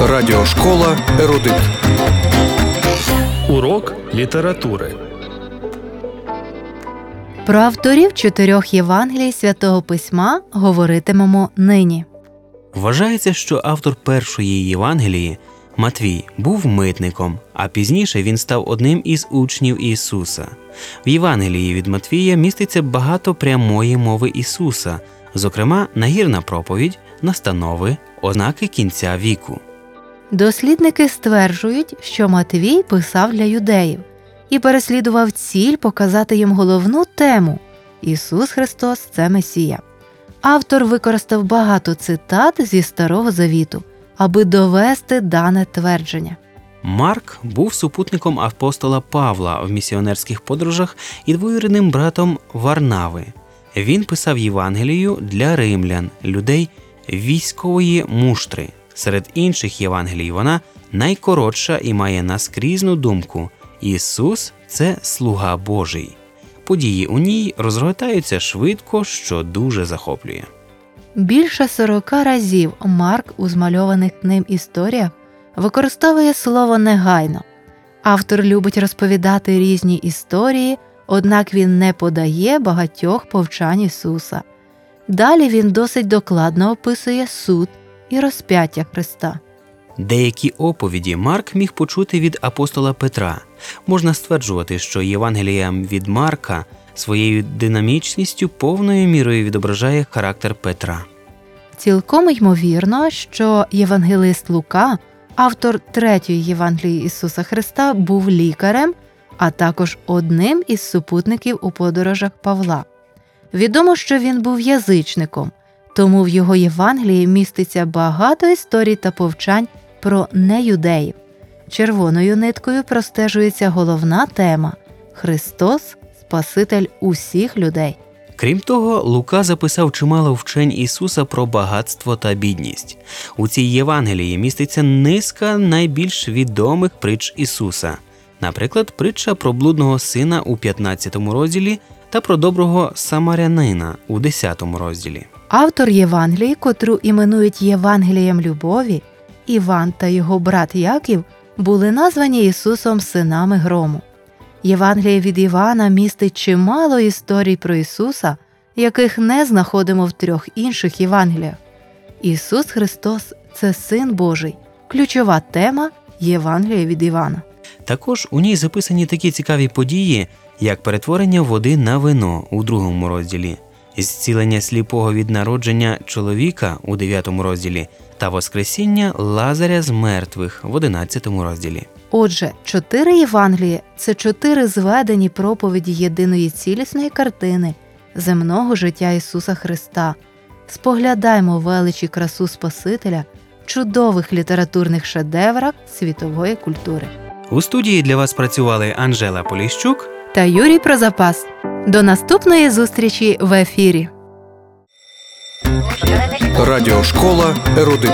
Радіошкола Ерудит. Урок літератури. Про авторів чотирьох Євангелій святого письма говоритимемо нині. Вважається, що автор першої Євангелії Матвій був митником, а пізніше він став одним із учнів Ісуса. В Євангелії від Матвія міститься багато прямої мови Ісуса, зокрема, нагірна проповідь, настанови, ознаки кінця віку. Дослідники стверджують, що Матвій писав для юдеїв і переслідував ціль показати їм головну тему Ісус Христос це Месія. Автор використав багато цитат зі Старого Завіту, аби довести дане твердження. Марк був супутником апостола Павла в місіонерських подорожах і двоюрідним братом Варнави. Він писав Євангелію для римлян, людей військової муштри. Серед інших Євангелій вона найкоротша і має наскрізну думку: Ісус це слуга Божий. Події у ній розгортаються швидко, що дуже захоплює. Більше 40 разів Марк у змальованих ним історіях використовує слово негайно. Автор любить розповідати різні історії, однак він не подає багатьох повчань Ісуса. Далі він досить докладно описує суд і розп'яття Христа. Деякі оповіді Марк міг почути від апостола Петра. Можна стверджувати, що Євангелія від Марка своєю динамічністю повною мірою відображає характер Петра. Цілком ймовірно, що євангелист Лука, автор третьої Євангелії Ісуса Христа, був лікарем, а також одним із супутників у подорожах Павла. Відомо, що він був язичником, тому в його Євангелії міститься багато історій та повчань про неюдеїв. Червоною ниткою простежується головна тема Христос Спаситель усіх людей. Крім того, Лука записав чимало вчень Ісуса про багатство та бідність. У цій Євангелії міститься низка найбільш відомих притч Ісуса, наприклад, притча про блудного сина у 15 розділі та про доброго самарянина у 10 розділі. Автор Євангелії, котру іменують Євангелієм любові, Іван та його брат Яків були названі Ісусом синами грому. Євангеліє від Івана містить чимало історій про Ісуса, яких не знаходимо в трьох інших Євангеліях. Ісус Христос це Син Божий, ключова тема Євангелія від Івана. Також у ній записані такі цікаві події, як перетворення води на вино у другому розділі, зцілення сліпого від народження чоловіка у 9 розділі та Воскресіння Лазаря з мертвих в 11 розділі. Отже, чотири Євангелії це чотири зведені проповіді єдиної цілісної картини земного життя Ісуса Христа. Споглядаймо величі красу Спасителя в чудових літературних шедеврах світової культури. У студії для вас працювали Анжела Поліщук Та Юрій Прозапас. До наступної зустрічі в ефірі. Радіошкола Ерудит.